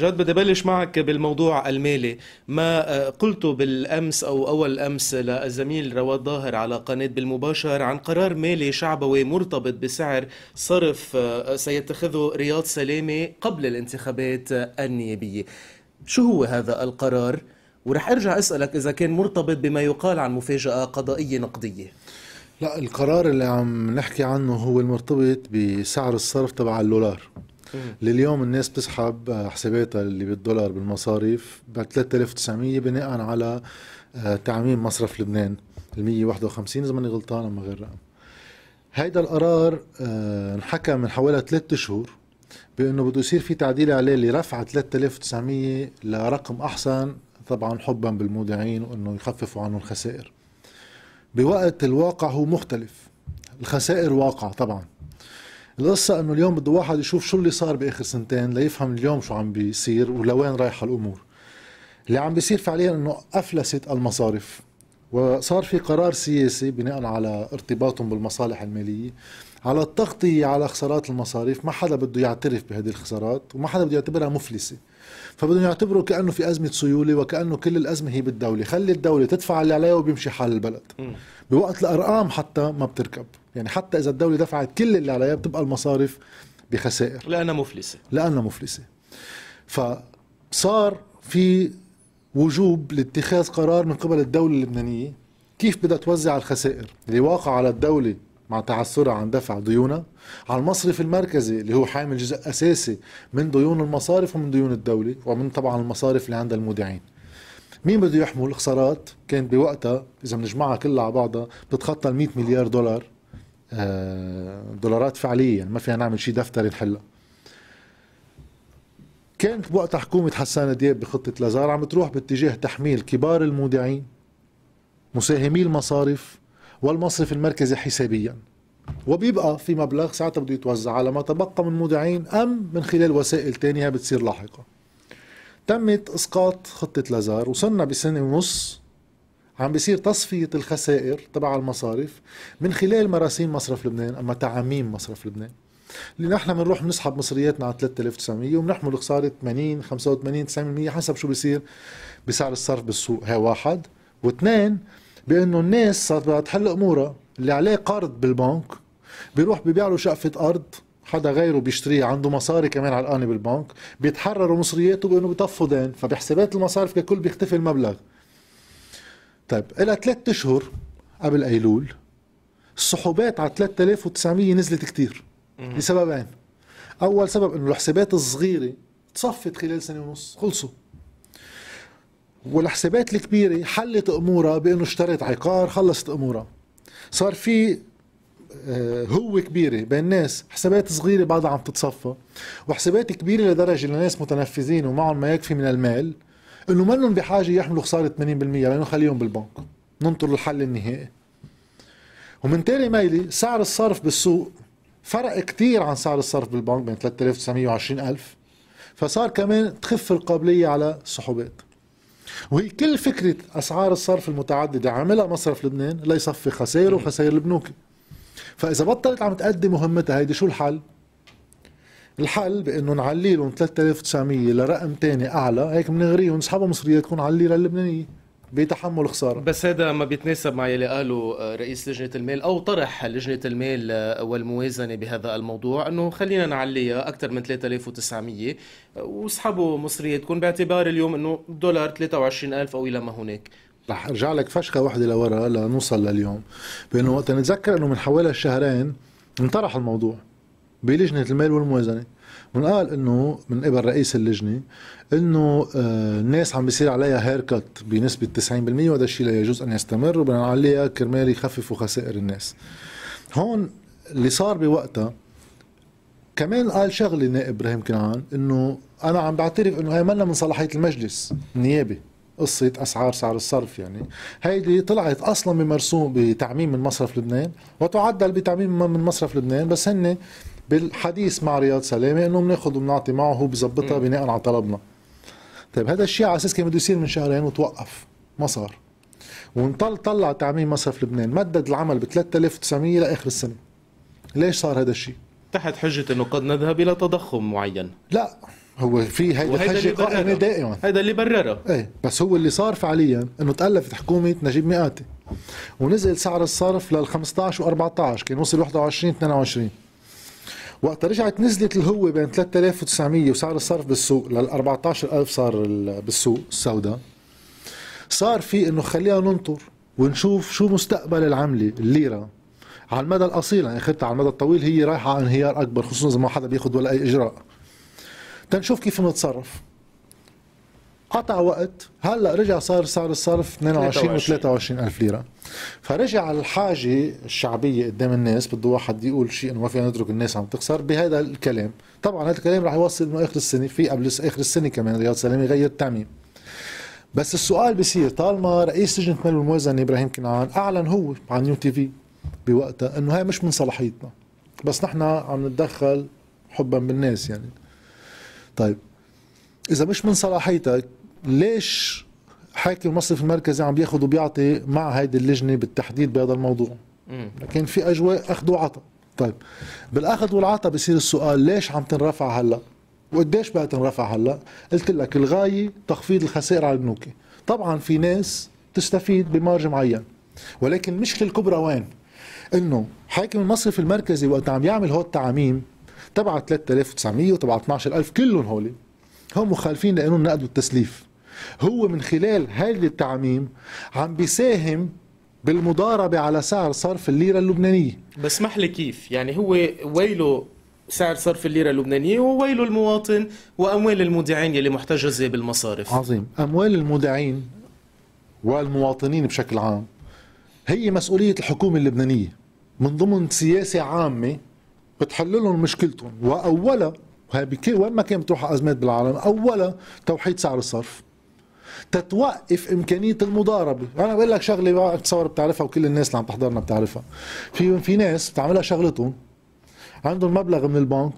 جاد بدي بلش معك بالموضوع المالي. ما آه، قلته بالأمس أو أول أمس للزميل رواد ظاهر على قناة بالمباشر عن قرار مالي شعبوي مرتبط بسعر صرف آه، سيتخذه رياض سلامة قبل الانتخابات النيابية. شو هو هذا القرار؟ ورح أرجع أسألك إذا كان مرتبط بما يقال عن مفاجأة قضائية نقدية. لا القرار اللي عم نحكي عنه هو المرتبط بسعر الصرف تبع اللولار لليوم الناس بتسحب حساباتها اللي بالدولار بالمصاريف ب 3900 بناء على آه، تعميم مصرف لبنان. ال 151 إذا ماني غلطان أما غير رقم. هيدا القرار آه، انحكى من حوالي ثلاثة شهور بأنه بده يصير في تعديل عليه لرفع 3900 لرقم أحسن طبعا حبا بالمودعين وأنه يخففوا عنهم الخسائر. بوقت الواقع هو مختلف. الخسائر واقع طبعا. القصة انه اليوم بده واحد يشوف شو اللي صار بآخر سنتين ليفهم اليوم شو عم بيصير ولوين رايحة الأمور اللي عم بيصير فعليا إنه أفلست المصارف. وصار في قرار سياسي بناء على ارتباطهم بالمصالح المالية على التغطية على خسارات المصاريف. ما حدا بده يعترف بهذه الخسارات وما حدا بده يعتبرها مفلسة. فبدهم يعتبروا كأنه في أزمة سيولة وكأنه كل الأزمة هي بالدولة. خلي الدولة تدفع اللي عليها وبيمشي حال البلد. بوقت الأرقام حتى ما بتركب. يعني حتى إذا الدولة دفعت كل اللي عليها بتبقى المصارف بخسائر. لأنها مفلسة. لأنها مفلسة. فصار في وجوب لاتخاذ قرار من قبل الدولة اللبنانية. كيف بدها توزع الخسائر؟ اللي واقع على الدولة مع تعثرها عن دفع ديونها. على المصرف المركزي اللي هو حامل جزء أساسي من ديون المصارف ومن ديون الدولة ومن طبعا المصارف اللي عندها المودعين. مين بده يحمل الخسارات كانت بوقتها إذا بنجمعها كلها على بعضها بتتخطى ال 100 مليار دولار آه، دولارات فعليا يعني ما فينا نعمل شيء دفتري نحلها كانت بوقتها حكومة حسان دياب بخطة لازار عم تروح باتجاه تحميل كبار المودعين مساهمي المصارف والمصرف المركزي حسابيا. وبيبقى في مبلغ ساعتها بده يتوزع على ما تبقى من مودعين أم من خلال وسائل تانية بتصير لاحقا تمت إسقاط خطة لازار وصلنا بسنة ونص عم بيصير تصفية الخسائر تبع المصارف من خلال مراسيم مصرف لبنان أما تعميم مصرف لبنان. اللي نحن بنروح بنسحب مصرياتنا على 3900 وبنحمل خسارة 80 85 90% حسب شو بيصير. بسعر الصرف بالسوق هي واحد. واثنين بأنه الناس صارت بدها تحل أمورها. اللي عليه قرض بالبنك بيروح ببيع له شقفة أرض. حدا غيره بيشتريها عنده مصاري كمان علقانه بالبنك. بيتحرروا مصرياته بأنه بيطفوا دين. فبحسابات المصارف ككل بيختفي المبلغ. طيب إلى ثلاثة أشهر قبل ايلول السحوبات على 3900 نزلت كتير. لسببين. أول سبب إنه الحسابات الصغيرة تصفت خلال سنة ونص خلصوا. والحسابات الكبيرة حلت أمورها بإنه اشترت عقار خلصت أمورها. صار في آه، هو كبيرة بين ناس حسابات صغيرة بعدها عم تتصفى. وحسابات كبيرة لدرجة لناس متنفذين ومعهم ما يكفي من المال إنه منهم بحاجة يحملوا خسارة 80% لأنه خليهم بالبنك. ننطر الحل النهائي. ومن تاني ميلي سعر الصرف بالسوق فرق كتير عن سعر الصرف بالبنك بين 3920 ألف. فصار كمان تخف القابلية على السحوبات وهي كل فكرة أسعار الصرف المتعددة عملها مصرف لبنان ليصفي خسائر وخسائر البنوك. فإذا بطلت عم تأدي مهمتها هيدي شو الحل؟ الحل بإنه نعلي لهم 3900 لرقم تاني أعلى هيك بنغريهم نسحبوا مصرياتكم على الليرة اللبنانية. بتحمل خسارة. بس هذا ما بيتناسب مع يلي قاله آه، رئيس لجنة المال أو طرح لجنة المال آه، والموازنة بهذا الموضوع أنه خلينا نعليها أكثر من 3900 آه، واسحبوا مصرياتكم باعتبار اليوم أنه دولار 23000 أو إلى ما هناك. رح أرجع لك فشخة وحده لورا لنوصل لليوم. بأنه وقت نتذكر أنه من حوالي شهرين انطرح الموضوع بلجنة المال والموازنة. ونقال إنه من قبل رئيس اللجنة إنه آه الناس عم بيصير عليها هير كت بنسبه 90% وهذا الشيء لا يجوز أن يستمر وبدنا نعليها كرمال يخففوا خسائر الناس. هون اللي صار بوقتها كمان قال شغلة نائب إبراهيم كنعان إنه أنا عم بعترف إنه هي منا من صلاحية المجلس النيابي قصة أسعار سعر الصرف يعني هيدي طلعت أصلا بمرسوم بتعميم من مصرف لبنان وتعدل بتعميم من مصرف لبنان بس هن بالحديث مع رياض سلامة إنه بناخذ وبنعطي معه هو بظبطها بناء على طلبنا. طيب هذا الشيء على أساس كان بده يصير من شهرين وتوقف. ما صار. ونطل طلع تعميم مصرف لبنان مدد العمل ب 3900 لاخر السنة. ليش صار هذا الشيء؟ تحت حجة إنه قد نذهب إلى تضخم معين. لا هو في وهيدا الحجة قائمة دائما. هيدا اللي بررها. إيه بس هو اللي صار فعليا إنه تألفت حكومة نجيب مئاتي. ونزل سعر الصرف لل 15 و14 كان وصل 21 22 وقت رجعت نزلت الهوة بين 3900 وسعر الصرف بالسوق لل 14000 صار ال- بالسوق السوداء. صار في إنه خلينا ننطر ونشوف شو مستقبل العملة الليرة. على المدى القصير يعني اخرتها على المدى الطويل هي رايحة على انهيار أكبر خصوصا إذا ما حدا بياخذ ولا أي إجراء. تنشوف كيف نتصرف. قطع وقت. هلا رجع صار سعر الصرف 22 و 23 ألف ليرة. فرجع الحاجة الشعبية قدام الناس بده واحد يقول شيء إنه ما فينا نترك الناس عم تخسر بهذا الكلام. طبعا هذا الكلام رح يوصل إنه آخر السنة في قبل آخر السنة كمان رياض سلامه غير التعميم بس السؤال بصير طالما رئيس لجنة المال والموازنة إبراهيم كنعان أعلن هو على نيو تي في بوقتها إنه هاي مش من صلاحيتنا. بس نحن عم نتدخل حبا بالناس يعني. طيب إذا مش من صلاحيتك ليش حاكم المصرف المركزي عم بياخذ وبيعطي مع هيدي اللجنة بالتحديد بهذا الموضوع. لكن في أجواء أخذ وعطى طيب بالأخذ والعطى بصير السؤال ليش عم تنرفع هلا؟ وقديش بقى تنرفع هلا؟ قلت لك الغاية تخفيض الخسائر على البنوك طبعا في ناس تستفيد بمارج معين. ولكن المشكلة الكبرى وين؟ إنه حاكم المصرف المركزي وقت عم يعمل هول التعاميم تبع 3900 وتبع 12000 كلهم هولي هم مخالفين لقانون النقد والتسليف. هو من خلال هذه التعميم عم بيساهم بالمضاربة على سعر صرف الليرة اللبنانية. بس لي كيف؟ يعني هو ويله سعر صرف الليرة اللبنانية وويله المواطن وأموال المودعين يلي محتجزة بالمصارف. عظيم. أموال المودعين والمواطنين بشكل عام هي مسؤولية الحكومة اللبنانية. من ضمن سياسة عامة بتحل لهم مشكلتهم. وأولا وين ما كانت بتروح أزمات بالعالم أولا توحيد سعر الصرف. تتوقف إمكانية المضاربة. أنا بقول لك شغلة بقى أتصور بتعرفها وكل الناس اللي عم تحضرنا بتعرفها. في في ناس بتعملها شغلتهم. عندهم مبلغ من البنك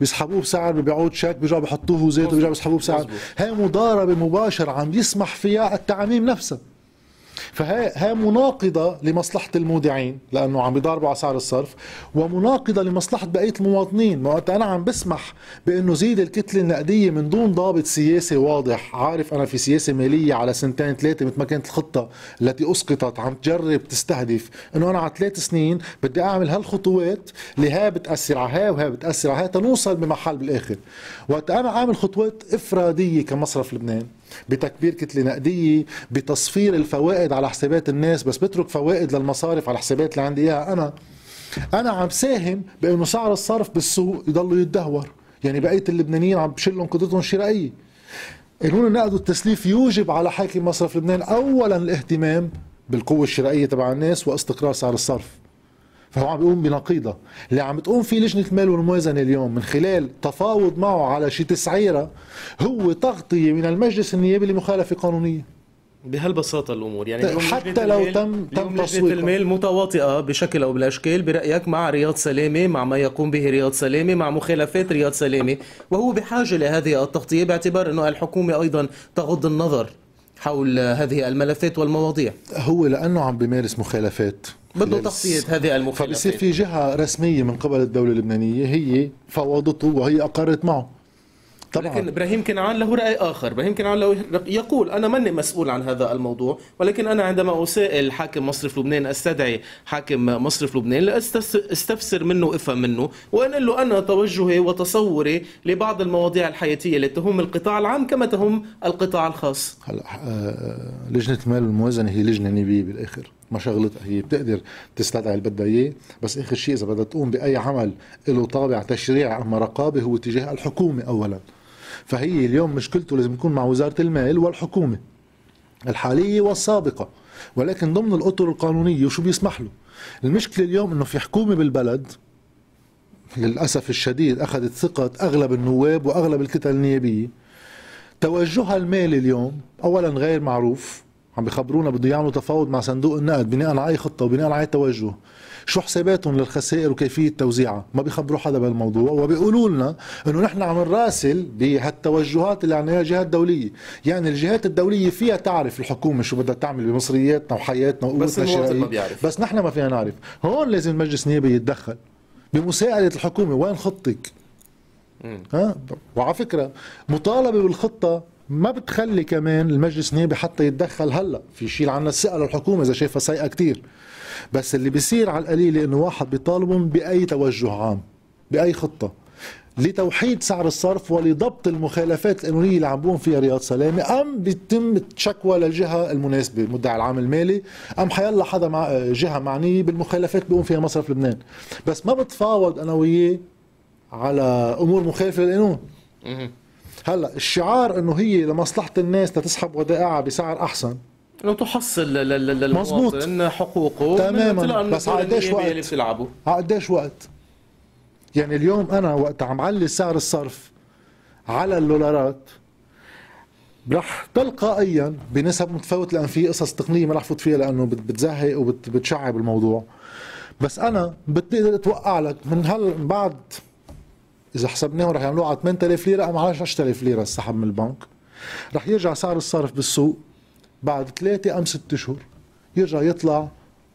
بيسحبوه بسعر ببيعوه تشيك بيرجعوا بيحطوه زيت وبيرجعوا بيسحبوه بسعر. هاي مضاربة مباشرة عم يسمح فيها التعاميم نفسها فهي هي مناقضة لمصلحة المودعين لأنه عم بيضاربوا على سعر الصرف ومناقضة لمصلحة بقية المواطنين. ما وقت أنا عم بسمح بأنه زيد الكتلة النقدية من دون ضابط سياسي واضح عارف أنا في سياسة مالية على سنتين ثلاثة مثل ما كانت الخطة التي أسقطت عم تجرب تستهدف. أنه أنا على ثلاث سنين بدي أعمل هالخطوات اللي هاي بتأثر على هاي وهي بتأثر على هاي تنوصل بمحل بالآخر. وقت أنا عامل خطوات إفرادية كمصرف لبنان بتكبير كتلة نقدية بتصفير الفوائد على حسابات الناس بس بترك فوائد للمصارف على حسابات اللي عندي إياها. أنا أنا عم ساهم بأنه سعر الصرف بالسوق يضل يتدهور. يعني بقية اللبنانيين عم بشلهم قدرتهم الشرائية. قانون النقد والتسليف يوجب على حاكم مصرف لبنان اولا الاهتمام بالقوة الشرائية تبع الناس واستقرار سعر الصرف. فهو عم بيقوم بنقيضة. اللي عم تقوم فيه لجنة المال والموازنة اليوم من خلال تفاوض معه على شي تسعيرة هو تغطية من المجلس النيابي لمخالفة قانونية. بهالبساطة الأمور يعني طيب، حتى لو تم- تم تصويتها. المال متواطئة بشكل أو بالأشكال برأيك مع رياض سلامة مع ما يقوم به رياض سلامة مع مخالفات رياض سلامة وهو بحاجة لهذه التغطية باعتبار أنه الحكومة أيضا تغض النظر حول هذه الملفات والمواضيع. هو لأنه عم بيمارس مخالفات. بده الس- هذه فبصير المخالفات في جهة رسمية من قبل الدولة اللبنانية هي فوضته وهي أقرت معه. لكن طبعا إبراهيم كنعان له رأي آخر، إبراهيم كنعان له يقول أنا ماني مسؤول عن هذا الموضوع، ولكن أنا عندما اسائل حاكم مصرف لبنان أستدعي حاكم مصرف لبنان لاستفسر منه افهم منه، وانقل له أنا توجهي وتصوري لبعض المواضيع الحياتية اللي تهم القطاع العام كما تهم القطاع الخاص. هلا آه، لجنة المال والموازنة هي لجنة نيابية بالآخر. ما شغلتها هي بتقدر تستدعي اللي بدها إياه. بس آخر شيء إذا بدها تقوم بأي عمل له طابع تشريع أما رقابة هو تجاه الحكومة اولا. فهي اليوم مشكلته لازم يكون مع وزارة المال والحكومة الحالية والسابقة. ولكن ضمن الأطر القانونية وشو بيسمح له؟ المشكلة اليوم إنه في حكومة بالبلد للأسف الشديد أخذت ثقة أغلب النواب وأغلب الكتل النيابية. توجهها المالي اليوم اولا غير معروف. عم بخبرونا بده يعملوا تفاوض مع صندوق النقد بناء على أي خطة وبناء على أي توجه. شو حساباتهم للخسائر وكيفية توزيعها؟ ما بيخبروا حدا بهالموضوع. وبيقولوا لنا إنه نحن عم نراسل بهالتوجهات اللي عنا جهات دوليه يعني الجهات الدولية فيها تعرف الحكومة شو بدها تعمل بمصرياتنا وحياتنا بس وقوتنا الشرائيه. بس نحن ما فينا نعرف. هون لازم المجلس النيابي يتدخل بمساعده الحكومة. وين خطك؟ ها؟ وعلى فكرة مطالبة بالخطة ما بتخلي كمان المجلس النيابي حتى يتدخل هلا؟ في يشيل عنا الثقة للحكومة إذا شايفها سيئة كتير. بس اللي بيصير على القليلة إنه واحد بيطالبهم بأي توجه عام بأي خطة. لتوحيد سعر الصرف ولضبط المخالفات القانونية اللي عم بقوم فيها رياض سلامة أم بيتم شكوى للجهة المناسبة المدعي العام المالي أم حيلا حدا مع جهة معنية بالمخالفات بيقوم فيها مصرف لبنان. بس ما بتفاوض أنا وياه على أمور مخالفة للقانون. هلا الشعار إنه هي لمصلحة الناس لتسحب ودائعها بسعر أحسن. انه تحصل للمواطن حقوقه تماما. بس على قديش وقت؟ على قديش وقت؟ يعني اليوم أنا وقت عم علي سعر الصرف على اللولارات رح تلقائيا بنسب متفاوت لأن في قصص تقنية ما رح فوت فيها لأنه بتزهق وبتشعب الموضوع. بس أنا بتقدر أتوقع لك من هل بعد إذا حسبناه رح يعملوه على 8000 ليرة ام على 10000 ليرة السحب من البنك. رح يرجع سعر الصرف بالسوق بعد ثلاثة أم ست اشهر يرجع يطلع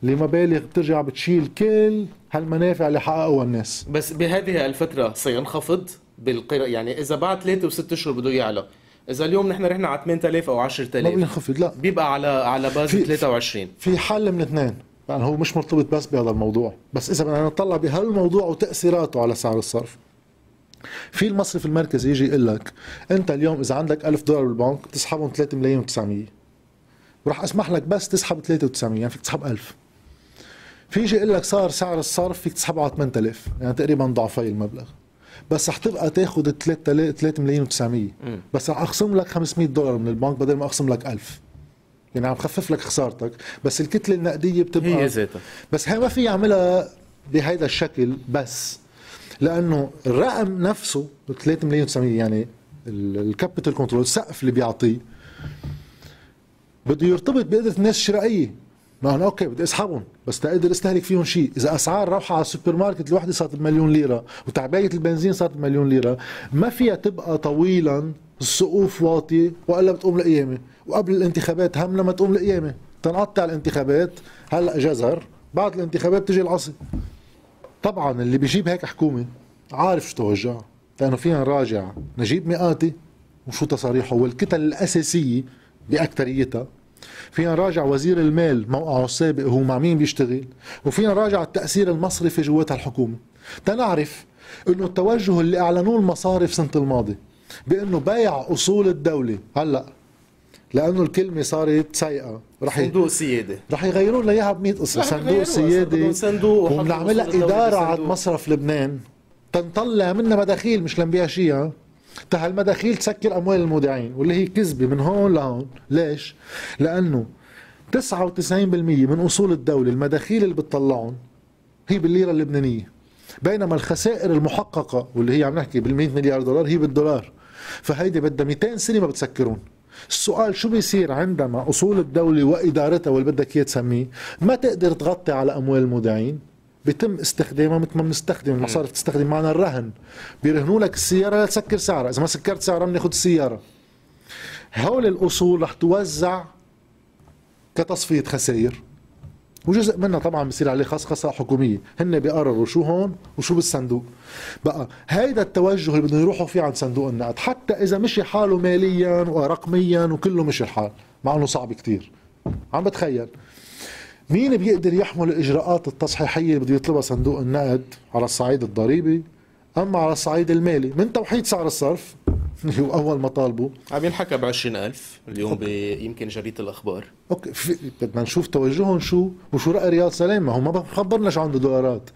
لمبالغ بترجع بتشيل كل هالمنافع اللي حققوها الناس. بس بهذه الفترة سينخفض بالقراءة يعني إذا بعد ثلاثة وست أشهر بده يعلى. إذا اليوم نحن رحنا على 8000 أو 10000 ما بينخفض لا. بيبقى على على باز 23 في حل من اثنين. يعني هو مش مرتبط بس بهذا الموضوع. بس إذا بدنا نطلع بهالموضوع وتأثيراته على سعر الصرف في المصرف المركزي يجي يقول لك أنت اليوم إذا عندك 1000 دولار بالبنك بتسحبهم 3 ملايين و900 وراح أسمح لك بس تسحب 9300 يعني فيك تسحب 1000 في يجي يقول لك صار سعر الصرف فيك تسحبه على 8000 يعني تقريبا ضعفي المبلغ. بس رح تبقى تاخذ 3 3 ملايين و900 بس رح أخصم لك 500 دولار من البنك بدل ما أخصم لك 1000 يعني عم خفف لك خسارتك. بس الكتلة النقدية بتبقى هي ذاتها. بس هي ما في يعملها بهيدا الشكل بس. لأنه الرقم نفسه 3 مليون 900 يعني ال capital control السقف اللي بيعطيه بده يرتبط بقدرة الناس الشرائية. ما أنا okay بدي أسحبهم بس تقدر أستهلك فيهم شيء. إذا أسعار روحة على السوبر ماركت الواحدة صارت بمليون ليرة وتعبايه البنزين صارت بمليون ليرة ما فيها تبقى طويلة السقوف واطي وإلا بتقوم لقيامه وقبل الانتخابات هم لما تقوم لقيامه تنقطع الانتخابات. هلأ جزر بعد الانتخابات تجي العصي طبعا اللي بيجيب هيك حكومة عارف شو توجهها لأنه فينا نراجع نجيب مئاتي وشو تصاريحه والكتل الأساسية باكثريتها فينا نراجع وزير المال موقعه السابق هو مع مين بيشتغل وفينا نراجع التأثير المصرفي جوات الحكومة. تنعرف إنه التوجه اللي أعلنوه المصارف سنة الماضي بأنه بيع أصول الدولة. هلأ لأنه الكلمة صارت سيئة. رح صندوق سيادة. رح يغيروا لنا اياها ب 100 قصه صندوق سيادة. صندوق. وبنعملها إدارة على مصرف لبنان. تنطلع منها مداخيل مش لنبيع شيء تا هالمداخيل تسكر أموال المودعين واللي هي كذبة من هون لهون. ليش؟ لأنه 99% من أصول الدولة المداخيل اللي بتطلعهم هي بالليرة اللبنانية. بينما الخسائر المحققة واللي هي عم نحكي بال 100 مليار دولار هي بالدولار. فهيدي بدها 200 سنة ما بتسكرون. السؤال شو بيصير عندما أصول الدولة وإدارتها واللي بدك إياه تسميه ما تقدر تغطي على أموال المودعين؟ بيتم استخدامها مثل ما بنستخدم المصارف تستخدم معنا الرهن. بيرهنوا لك السيارة لتسكر سعرها إذا ما سكرت سعرها بناخذ السيارة. هول الأصول رح توزع كتصفية خسائر. وجزء منها طبعا بصير عليه خصخصه حكومية. هن بيقرروا شو هون وشو بالصندوق. بقى هيدا التوجه اللي بدهم يروحوا فيه عند صندوق النقد حتى إذا مشي حاله ماليا ورقميا وكله مشي الحال مع إنه صعب كتير. عم بتخيل. مين بيقدر يحمل الإجراءات التصحيحية اللي بده يطلبها صندوق النقد على الصعيد الضريبي أما على الصعيد المالي؟ من توحيد سعر الصرف اللي هو اول مطالبه عم ينحكى ب 20000 اليوم يمكن جريده الأخبار. أوكي بدنا نشوف توجههم شو وشو رأي رياض سلام ما هو ما بخبرنا شو عنده دولارات.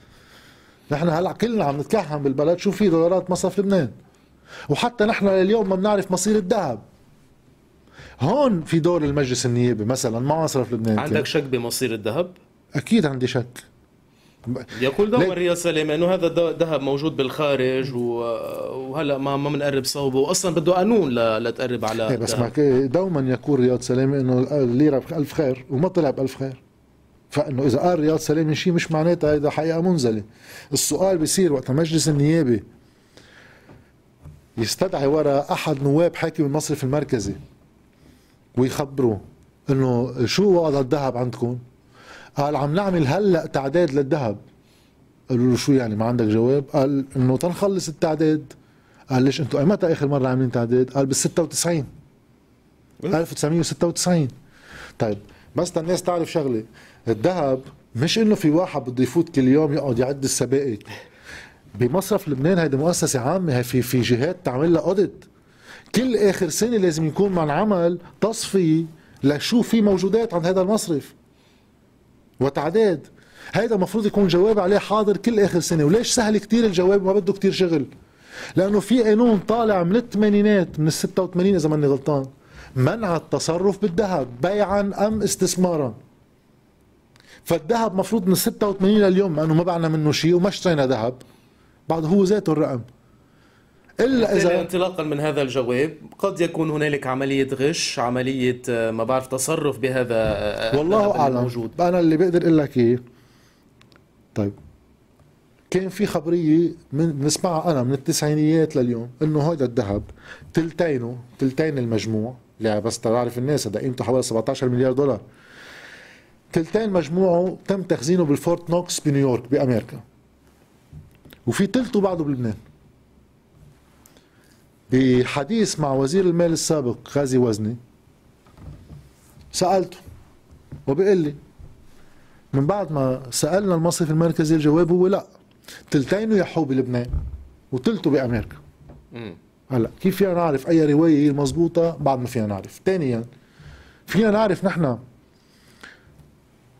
نحن هلأ كلنا عم نتكهن بالبلد. شو في دولارات مصرف لبنان؟ وحتى نحن لليوم ما بنعرف مصير الذهب. هون في دور المجلس النيابي مثلا ما مصرف لبنان عندك شك بمصير الذهب؟ أكيد عندي شك. يقول دوما رياض سلامه إنه هذا الذهب موجود بالخارج وهلا ما ما بنقرب صوبه. واصلا بده قانون لتقرب على إيه بس ما دوما يقول رياض سلامه إنه الليرة بألف خير وما طلع بألف خير. فإنه إذا قال رياض سلامه شيء مش معناتها هذا حقيقة منزلة. السؤال بيصير وقت المجلس النيابي يستدعي وراء أحد نواب حاكم المصرف المركزي ويخبروا إنه شو وضع الذهب عندكم؟ قال عم نعمل هلأ تعداد للذهب. قالوا له شو يعني ما عندك جواب؟ قال إنه تنخلص التعداد. قال ليش أنتم ايمتى آخر مرة عاملين تعداد؟ قال بال 96 1996 طيب بس الناس تعرف شغلة. الذهب مش إنه في واحد بده يفوت كل يوم يقعد يعد السبائك. بمصرف لبنان هيدي مؤسسة عامة هي في في جهات تعمل لها اوديت كل آخر سنة لازم يكون منعمل تصفية لشو في موجودات عند هذا المصرف. وتعداد. هيدا المفروض يكون جواب عليه حاضر كل آخر سنة. وليش سهل كتير الجواب ما بده كتير شغل؟ لأنه في قانون طالع من الثمانينات من ال 86 إذا ماني غلطان. منع التصرف بالذهب بيعا أم استثمارا. فالذهب مفروض من 86 لليوم لأنه ما بعنا منه شيء وما اشترينا ذهب. بعد هو ذاته الرقم. إلا اذا انطلاقا من هذا الجواب. قد يكون هنالك عملية غش عملية آه، ما بعرف تصرف بهذا آه، والله أعلم. موجود أنا اللي بقدر أقول لك إيه؟ طيب. كان في خبرية من بنسمعها أنا من التسعينيات لليوم إنه هذا الذهب تلتينه تلتين المجموع. اللي بس تعرف الناس هذا قيمته حوالي 17 مليار دولار. تلتين مجموعه تم تخزينه بالفورت نوكس بنيويورك بأمريكا. وفي تلته بعده بلبنان. بحديث مع وزير المال السابق غازي وزني. سألته وبيقول لي من بعد ما سألنا المصرف المركزي الجواب هو لا تلتينه يحوا بلبنان وتلته بأمريكا. هلا كيف فينا نعرف أي رواية هي المضبوطة؟ بعد ما فينا نعرف. ثانيا فينا نعرف نحن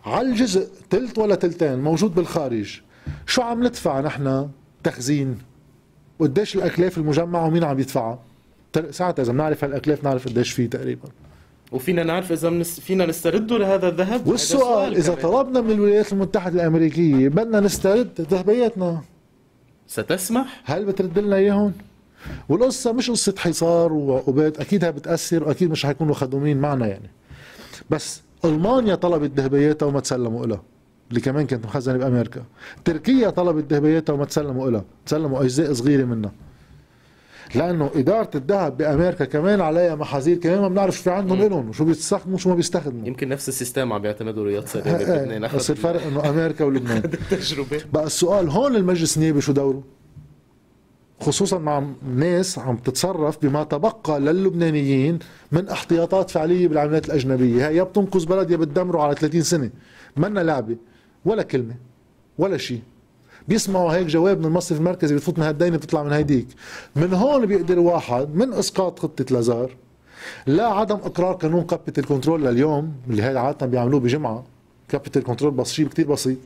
على الجزء تلت ولا تلتين موجود بالخارج شو عم ندفع نحن تخزين؟ وقديش الأكلاف المجمعه ومين عم يدفعها ساعتها إذا بنعرف هالأكلاف نعرف قديش فيه تقريبا وفينا نعرف إذا منس... فينا نسترده لهذا الذهب والسؤال إذا كمان. طلبنا من الولايات المتحدة الأمريكية بدنا نسترد ذهبياتنا ستسمح؟ هل بترد لنا إياهم؟ والقصة مش قصة حصار وعقوبات أكيد بتأثر وأكيد مش حيكونوا خدومين معنا يعني بس ألمانيا طلبت ذهبياتها وما تسلموا إلها اللي كمان كانت مخزنة بأمريكا. تركيا طلبت ذهبياتها وما تسلموا لها تسلموا أجزاء صغيرة منها. لأنه إدارة الذهب بأمريكا كمان عليها محاذير كمان ما بنعرف في عندهم لهم وشو بيستخدموا وشو ما بيستخدموا. يمكن نفس السيستم عم بيعتمدوا رياض سلامه بلبنان. بس الفرق إنه أمريكا ولبنان. التجربة. بقى السؤال هون المجلس النيابي شو دوره؟ خصوصا مع ناس عم تتصرف بما تبقى للبنانيين من احتياطات فعلية بالعملات الأجنبية، هي يا بتنقذ بلد يا بتدمره على 30 سنة، منا لعبة. ولا كلمة ولا شيء. بيسمعوا هيك جواب من المصرف المركزي بتفوت من هالدينة بتطلع من هيديك. من هون بيقدر واحد من إسقاط خطة لازار لا عدم إقرار قانون capital control لليوم اللي هذا عاده بيعملوه بجمعة. capital control بس شيء كثير بسيط.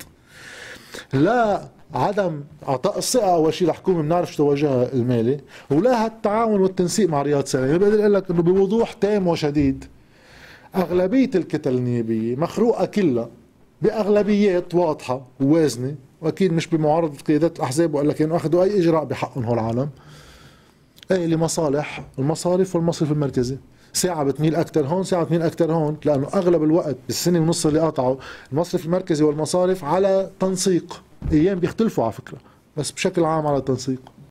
لا عدم إعطاء الثقة اول شيء لحكومة بنعرف شو توجهها المالي ولا التعاون والتنسيق مع رياض سلامه بقدر أقول لك إنه بوضوح تام وشديد. أغلبية الكتل النيابية مخروقة كلها باغلبيات واضحة ووازنة وأكيد مش بمعارضة قيادات الأحزاب ولا كانوا أخذوا أي إجراء بحقهم هول العالم أي لمصالح المصارف والمصرف المركزي. ساعة بتميل أكثر هون ساعة بتميل أكثر هون لأنه أغلب الوقت بالسنة ونص اللي قطعوا المصرف المركزي والمصارف على تنسيق. أيام بيختلفوا على فكرة بس بشكل عام على تنسيق.